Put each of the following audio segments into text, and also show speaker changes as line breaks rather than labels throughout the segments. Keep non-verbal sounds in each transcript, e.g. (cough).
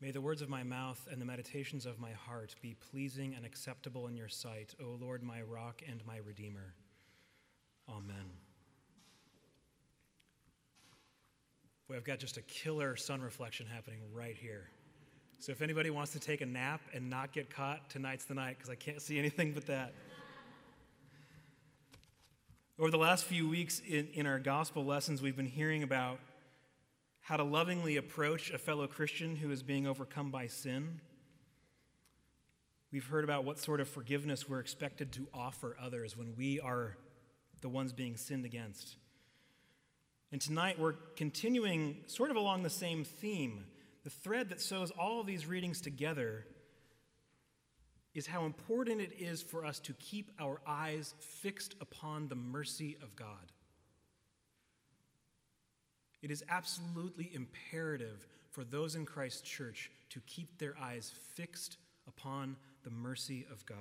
May the words of my mouth and the meditations of my heart be pleasing and acceptable in your sight, O Lord, my rock and my redeemer. Amen. Boy, I've got just a killer sun reflection happening right here. So if anybody wants to take a nap and not get caught, tonight's the night because I can't see anything but that. Over the last few weeks in, in our gospel lessons, we've been hearing about how to lovingly approach a fellow Christian who is being overcome by sin. We've heard about what sort of forgiveness we're expected to offer others when we are the ones being sinned against. And tonight we're continuing sort of along the same theme. The thread that sews all of these readings together is how important it is for us to keep our eyes fixed upon the mercy of God. It is absolutely imperative for those in Christ's church to keep their eyes fixed upon the mercy of God.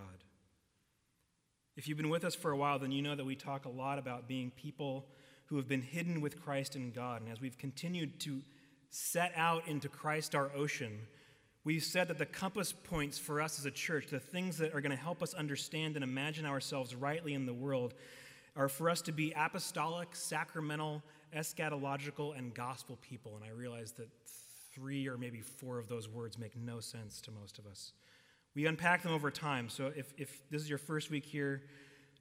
If you've been with us for a while, then you know that we talk a lot about being people who have been hidden with Christ in God. And as we've continued to set out into Christ our ocean, we've said that the compass points for us as a church, the things that are going to help us understand and imagine ourselves rightly in the world, are for us to be apostolic, sacramental, eschatological, and gospel people. And I realize that three or maybe four of those words make no sense to most of us. We unpack them over time. So if, if this is your first week here,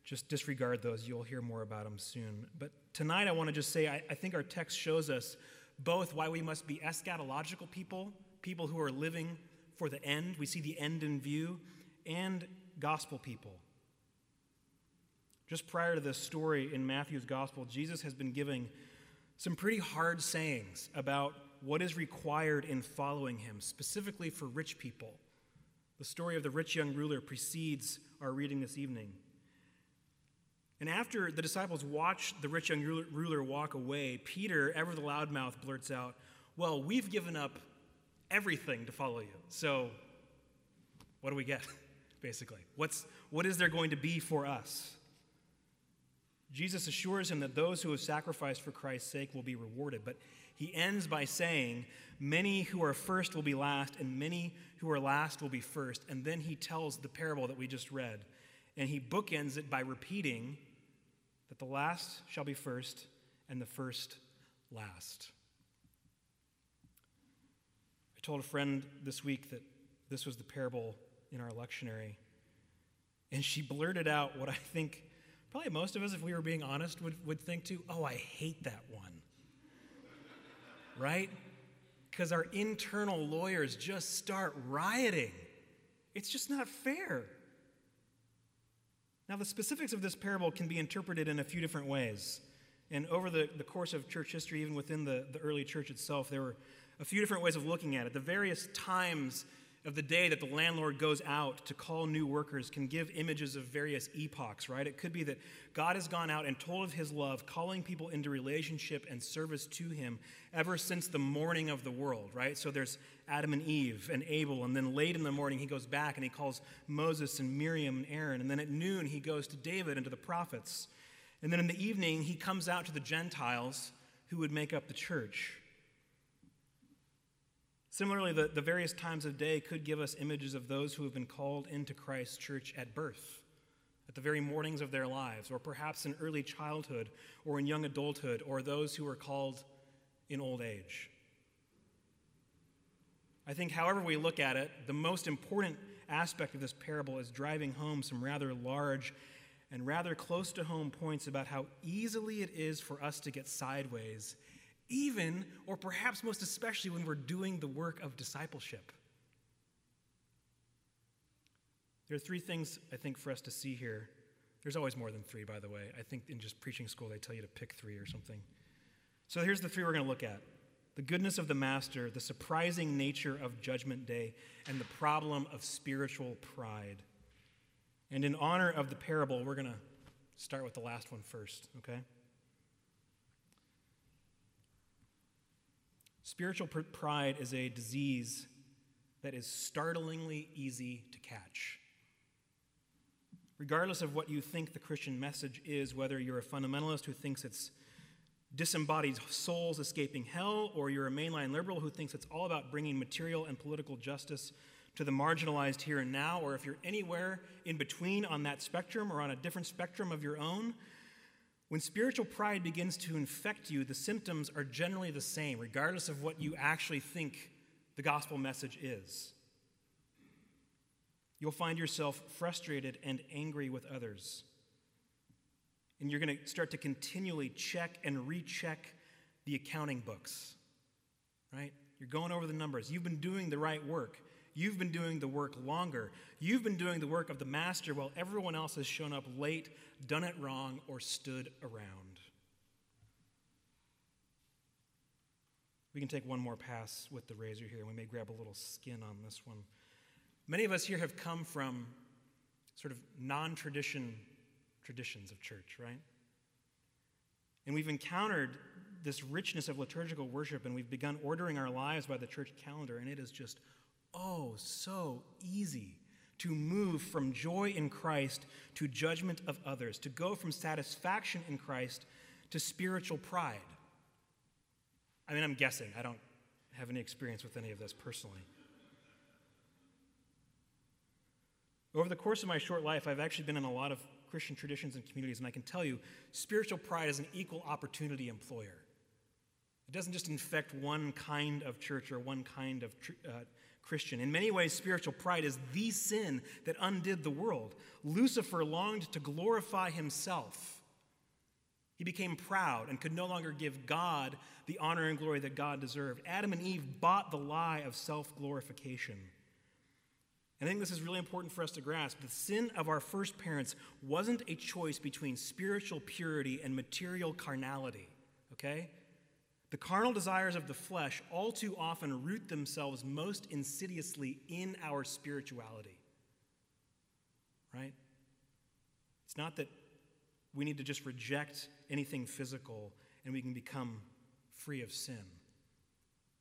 just disregard those. You'll hear more about them soon. But tonight, I want to just say I, I think our text shows us both why we must be eschatological people, people who are living for the end, we see the end in view, and gospel people. Just prior to this story in Matthew's gospel, Jesus has been giving some pretty hard sayings about what is required in following him, specifically for rich people. The story of the rich young ruler precedes our reading this evening. And after the disciples watch the rich young ruler walk away, Peter, ever the loudmouth, blurts out, Well, we've given up everything to follow you. So, what do we get, (laughs) basically? What's, what is there going to be for us? Jesus assures him that those who have sacrificed for Christ's sake will be rewarded. But he ends by saying, Many who are first will be last, and many who are last will be first. And then he tells the parable that we just read. And he bookends it by repeating that the last shall be first, and the first last. I told a friend this week that this was the parable in our lectionary, and she blurted out what I think probably most of us, if we were being honest, would, would think too, oh, I hate that one. right? Because our internal lawyers just start rioting. It's just not fair. Now, the specifics of this parable can be interpreted in a few different ways. And over the, the course of church history, even within the, the early church itself, there were a few different ways of looking at it. The various times of the day that the landlord goes out to call new workers can give images of various epochs, right? It could be that God has gone out and told of his love, calling people into relationship and service to him ever since the morning of the world, right? So there's Adam and Eve and Abel, and then late in the morning he goes back and he calls Moses and Miriam and Aaron, and then at noon he goes to David and to the prophets. And then in the evening he comes out to the Gentiles who would make up the church. Similarly, the, the various times of day could give us images of those who have been called into Christ's church at birth, at the very mornings of their lives, or perhaps in early childhood, or in young adulthood, or those who are called in old age. I think, however we look at it, the most important aspect of this parable is driving home some rather large and rather close to home points about how easily it is for us to get sideways even or perhaps most especially when we're doing the work of discipleship. There are three things I think for us to see here. There's always more than three, by the way. I think in just preaching school, they tell you to pick three or something. So here's the three we're going to look at the goodness of the Master, the surprising nature of Judgment Day, and the problem of spiritual pride. And in honor of the parable, we're going to start with the last one first, okay? Spiritual pride is a disease that is startlingly easy to catch. Regardless of what you think the Christian message is, whether you're a fundamentalist who thinks it's disembodied souls escaping hell, or you're a mainline liberal who thinks it's all about bringing material and political justice to the marginalized here and now, or if you're anywhere in between on that spectrum or on a different spectrum of your own, when spiritual pride begins to infect you, the symptoms are generally the same, regardless of what you actually think the gospel message is. You'll find yourself frustrated and angry with others. And you're going to start to continually check and recheck the accounting books, right? You're going over the numbers. You've been doing the right work. You've been doing the work longer. You've been doing the work of the master while everyone else has shown up late, done it wrong, or stood around. We can take one more pass with the razor here, and we may grab a little skin on this one. Many of us here have come from sort of non tradition traditions of church, right? And we've encountered this richness of liturgical worship, and we've begun ordering our lives by the church calendar, and it is just oh, so easy to move from joy in Christ to judgment of others, to go from satisfaction in Christ to spiritual pride. I mean, I'm guessing. I don't have any experience with any of this personally. Over the course of my short life, I've actually been in a lot of Christian traditions and communities, and I can tell you, spiritual pride is an equal opportunity employer. It doesn't just infect one kind of church or one kind of uh, Christian. In many ways, spiritual pride is the sin that undid the world. Lucifer longed to glorify himself. He became proud and could no longer give God the honor and glory that God deserved. Adam and Eve bought the lie of self glorification. I think this is really important for us to grasp. The sin of our first parents wasn't a choice between spiritual purity and material carnality, okay? The carnal desires of the flesh all too often root themselves most insidiously in our spirituality. Right? It's not that we need to just reject anything physical and we can become free of sin.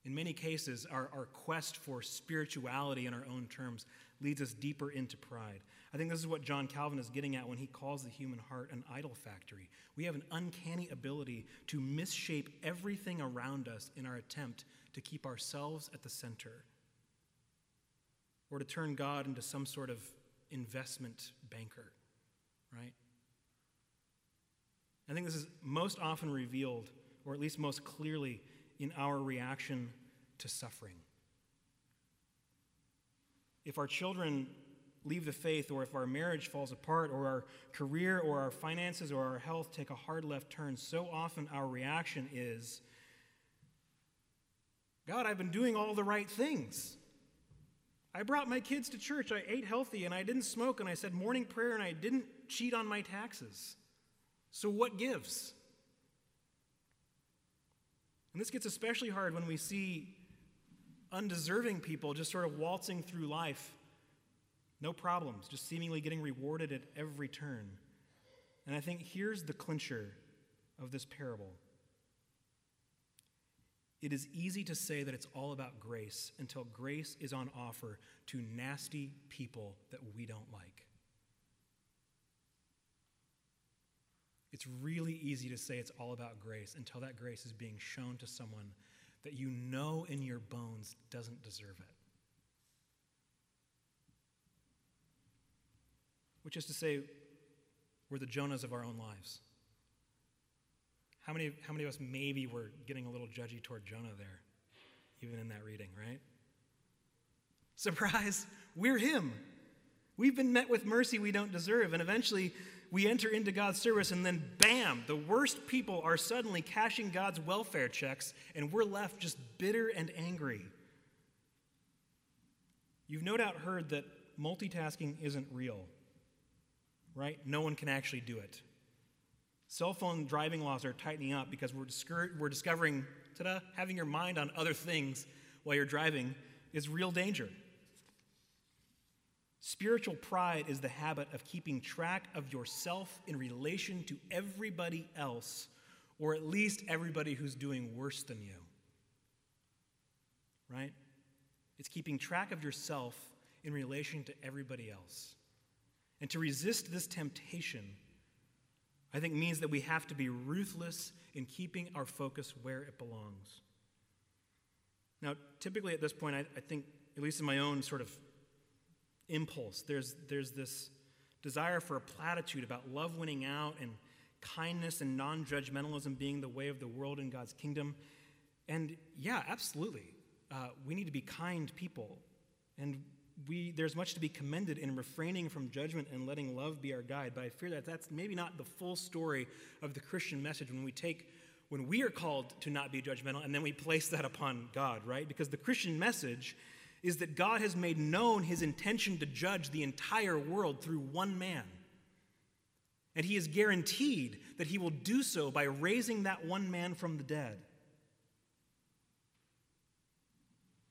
In many cases, our, our quest for spirituality in our own terms leads us deeper into pride. I think this is what John Calvin is getting at when he calls the human heart an idol factory. We have an uncanny ability to misshape everything around us in our attempt to keep ourselves at the center or to turn God into some sort of investment banker, right? I think this is most often revealed, or at least most clearly, in our reaction to suffering. If our children leave the faith, or if our marriage falls apart, or our career, or our finances, or our health take a hard left turn, so often our reaction is God, I've been doing all the right things. I brought my kids to church, I ate healthy, and I didn't smoke, and I said morning prayer, and I didn't cheat on my taxes. So what gives? And this gets especially hard when we see undeserving people just sort of waltzing through life no problems, just seemingly getting rewarded at every turn. And I think here's the clincher of this parable. It is easy to say that it's all about grace until grace is on offer to nasty people that we don't like. It's really easy to say it's all about grace until that grace is being shown to someone that you know in your bones doesn't deserve it. Which is to say, we're the Jonahs of our own lives. How many, how many of us maybe were getting a little judgy toward Jonah there, even in that reading, right? Surprise, we're him. We've been met with mercy we don't deserve, and eventually we enter into God's service, and then bam, the worst people are suddenly cashing God's welfare checks, and we're left just bitter and angry. You've no doubt heard that multitasking isn't real right? No one can actually do it. Cell phone driving laws are tightening up because we're, we're discovering, ta having your mind on other things while you're driving is real danger. Spiritual pride is the habit of keeping track of yourself in relation to everybody else, or at least everybody who's doing worse than you. Right? It's keeping track of yourself in relation to everybody else. And to resist this temptation, I think means that we have to be ruthless in keeping our focus where it belongs. Now, typically at this point, I, I think, at least in my own sort of impulse, there's, there's this desire for a platitude about love winning out and kindness and non judgmentalism being the way of the world in God's kingdom. And yeah, absolutely. Uh, we need to be kind people. And we, there's much to be commended in refraining from judgment and letting love be our guide. But I fear that that's maybe not the full story of the Christian message when we take, when we are called to not be judgmental and then we place that upon God, right? Because the Christian message is that God has made known his intention to judge the entire world through one man. And he is guaranteed that he will do so by raising that one man from the dead.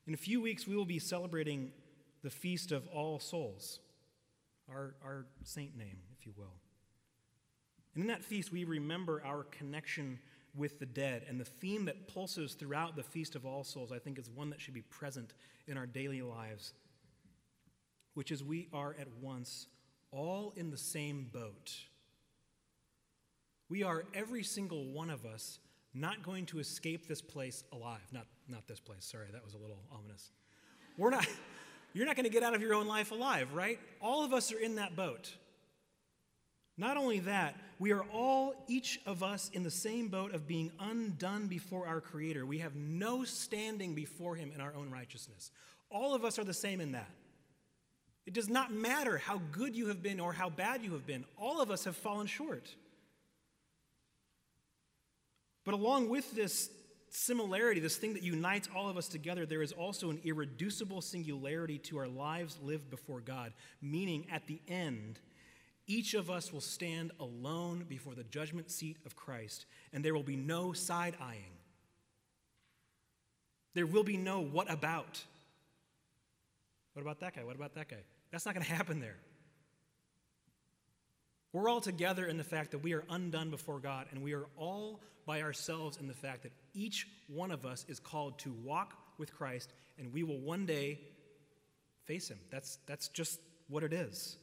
In a few weeks, we will be celebrating the Feast of All Souls, our, our saint name, if you will. And in that feast, we remember our connection with the dead. And the theme that pulses throughout the Feast of All Souls, I think, is one that should be present in our daily lives, which is we are at once all in the same boat. We are, every single one of us, not going to escape this place alive. Not, not this place, sorry, that was a little ominous. We're not, you're not going to get out of your own life alive, right? All of us are in that boat. Not only that, we are all, each of us, in the same boat of being undone before our Creator. We have no standing before Him in our own righteousness. All of us are the same in that. It does not matter how good you have been or how bad you have been, all of us have fallen short. But along with this similarity, this thing that unites all of us together, there is also an irreducible singularity to our lives lived before God, meaning at the end, each of us will stand alone before the judgment seat of Christ, and there will be no side eyeing. There will be no what about. What about that guy? What about that guy? That's not going (laughs) to happen there. We're all together in the fact that we are undone before God, and we are all by ourselves in the fact that each one of us is called to walk with Christ, and we will one day face Him. That's, that's just what it is.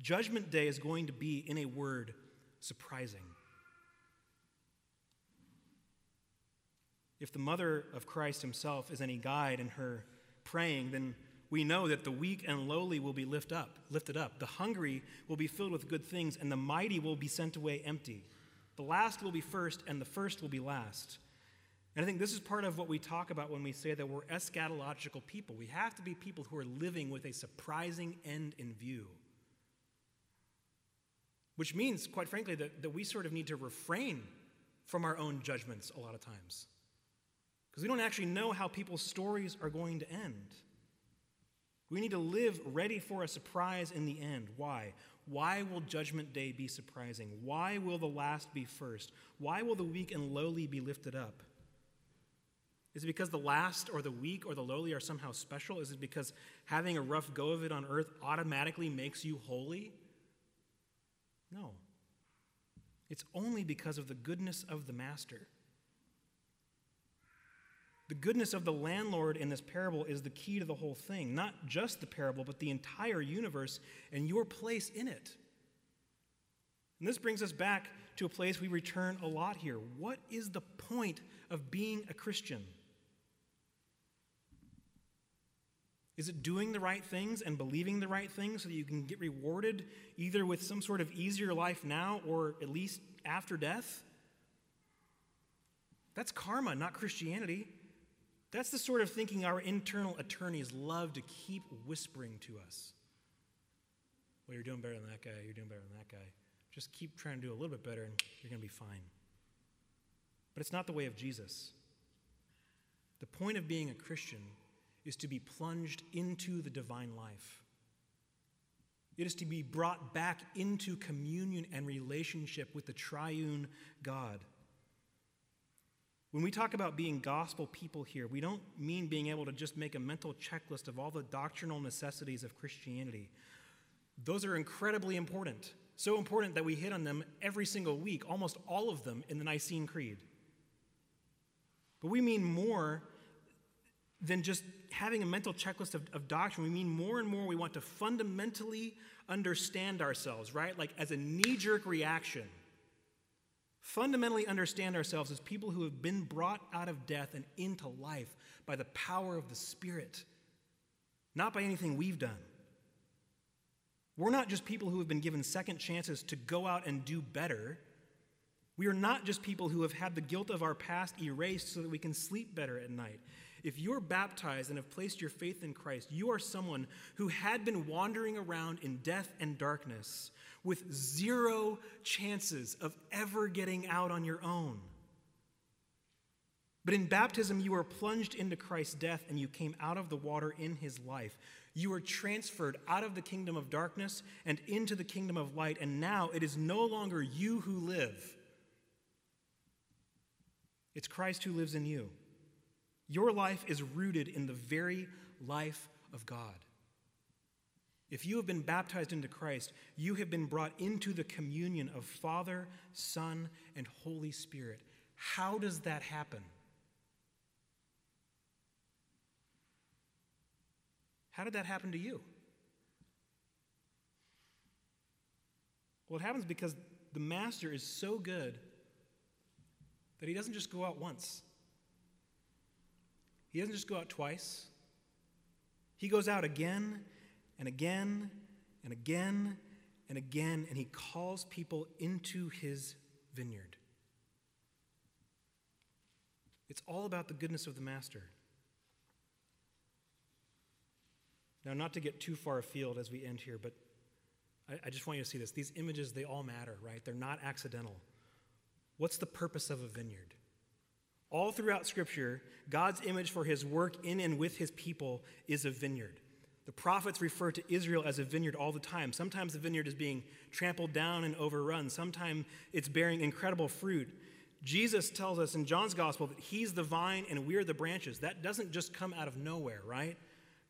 Judgment Day is going to be, in a word, surprising. If the mother of Christ himself is any guide in her praying, then we know that the weak and lowly will be lift up, lifted up. The hungry will be filled with good things, and the mighty will be sent away empty. The last will be first, and the first will be last. And I think this is part of what we talk about when we say that we're eschatological people. We have to be people who are living with a surprising end in view. Which means, quite frankly, that, that we sort of need to refrain from our own judgments a lot of times. Because we don't actually know how people's stories are going to end. We need to live ready for a surprise in the end. Why? Why will Judgment Day be surprising? Why will the last be first? Why will the weak and lowly be lifted up? Is it because the last or the weak or the lowly are somehow special? Is it because having a rough go of it on earth automatically makes you holy? No. It's only because of the goodness of the master. The goodness of the landlord in this parable is the key to the whole thing, not just the parable, but the entire universe and your place in it. And this brings us back to a place we return a lot here. What is the point of being a Christian? Is it doing the right things and believing the right things so that you can get rewarded either with some sort of easier life now or at least after death? That's karma, not Christianity. That's the sort of thinking our internal attorneys love to keep whispering to us. Well, you're doing better than that guy, you're doing better than that guy. Just keep trying to do a little bit better and you're going to be fine. But it's not the way of Jesus. The point of being a Christian is to be plunged into the divine life. It is to be brought back into communion and relationship with the triune God. When we talk about being gospel people here, we don't mean being able to just make a mental checklist of all the doctrinal necessities of Christianity. Those are incredibly important. So important that we hit on them every single week, almost all of them in the Nicene Creed. But we mean more than just having a mental checklist of, of, doctrine. We mean more and more we want to fundamentally understand ourselves, right? Like as a knee jerk reaction fundamentally understand ourselves as people who have been brought out of death and into life by the power of the Spirit, not by anything we've done. We're not just people who have been given second chances to go out and do better. We are not just people who have had the guilt of our past erased so that we can sleep better at night. If you're baptized and have placed your faith in Christ, you are someone who had been wandering around in death and darkness with zero chances of ever getting out on your own. But in baptism, you are plunged into Christ's death and you came out of the water in his life. You are transferred out of the kingdom of darkness and into the kingdom of light, and now it is no longer you who live. It's Christ who lives in you. Your life is rooted in the very life of God. If you have been baptized into Christ, you have been brought into the communion of Father, Son, and Holy Spirit. How does that happen? How did that happen to you? Well, it happens because the Master is so good that he doesn't just go out once. He doesn't just go out twice. He goes out again and again and again and again, and he calls people into his vineyard. It's all about the goodness of the Master. Now, not to get too far afield as we end here, but I, I, just want you to see this. These images, they all matter, right? They're not accidental. What's the purpose of a vineyard? All throughout Scripture, God's image for his work in and with his people is a vineyard. The prophets refer to Israel as a vineyard all the time. Sometimes the vineyard is being trampled down and overrun, sometimes it's bearing incredible fruit. Jesus tells us in John's gospel that he's the vine and we're the branches. That doesn't just come out of nowhere, right?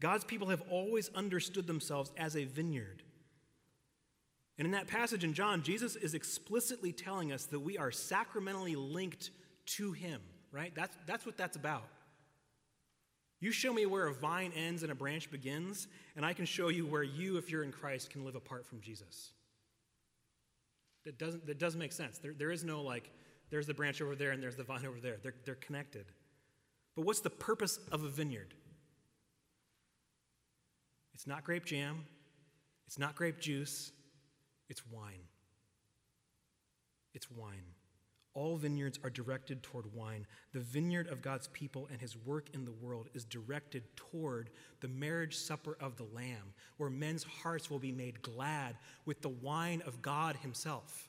God's people have always understood themselves as a vineyard. And in that passage in John, Jesus is explicitly telling us that we are sacramentally linked to him right? That's, that's what that's about. You show me where a vine ends and a branch begins, and I can show you where you, if you're in Christ, can live apart from Jesus. That doesn't, that doesn't make sense. There, there is no like, there's the branch over there and there's the vine over there. They're, they're connected. But what's the purpose of a vineyard? It's not grape jam, it's not grape juice, it's wine. It's wine. All vineyards are directed toward wine. The vineyard of God's people and his work in the world is directed toward the marriage supper of the Lamb, where men's hearts will be made glad with the wine of God himself.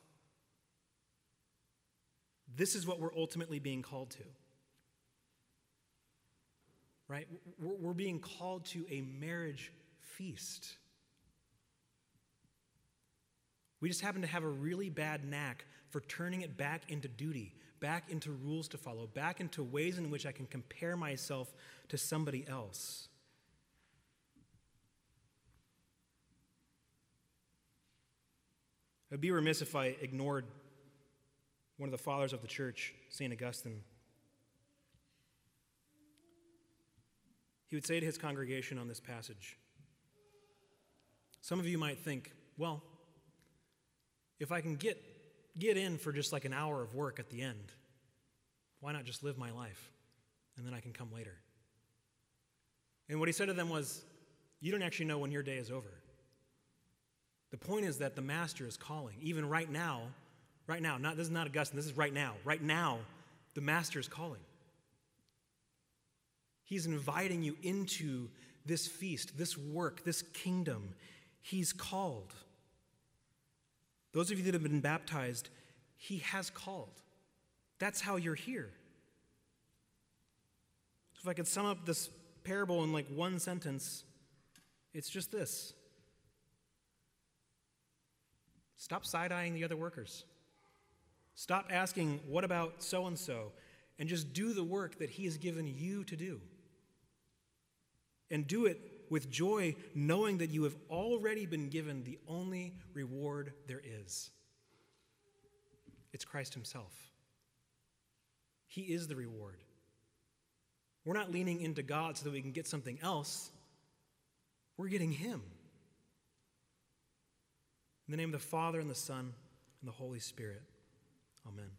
This is what we're ultimately being called to. Right? We're being called to a marriage feast. We just happen to have a really bad knack for turning it back into duty, back into rules to follow, back into ways in which I can compare myself to somebody else. I'd be remiss if I ignored one of the fathers of the church, St. Augustine. He would say to his congregation on this passage Some of you might think, well, if I can get, get in for just like an hour of work at the end, why not just live my life? And then I can come later. And what he said to them was, You don't actually know when your day is over. The point is that the master is calling. Even right now, right now, not, this is not Augustine, this is right now. Right now, the master is calling. He's inviting you into this feast, this work, this kingdom. He's called. Those of you that have been baptized, He has called. That's how you're here. So, if I could sum up this parable in like one sentence, it's just this stop side eyeing the other workers. Stop asking, what about so and so? And just do the work that He has given you to do. And do it with joy, knowing that you have already been given the only reward there is it's Christ Himself. He is the reward. We're not leaning into God so that we can get something else, we're getting Him. In the name of the Father, and the Son, and the Holy Spirit. Amen.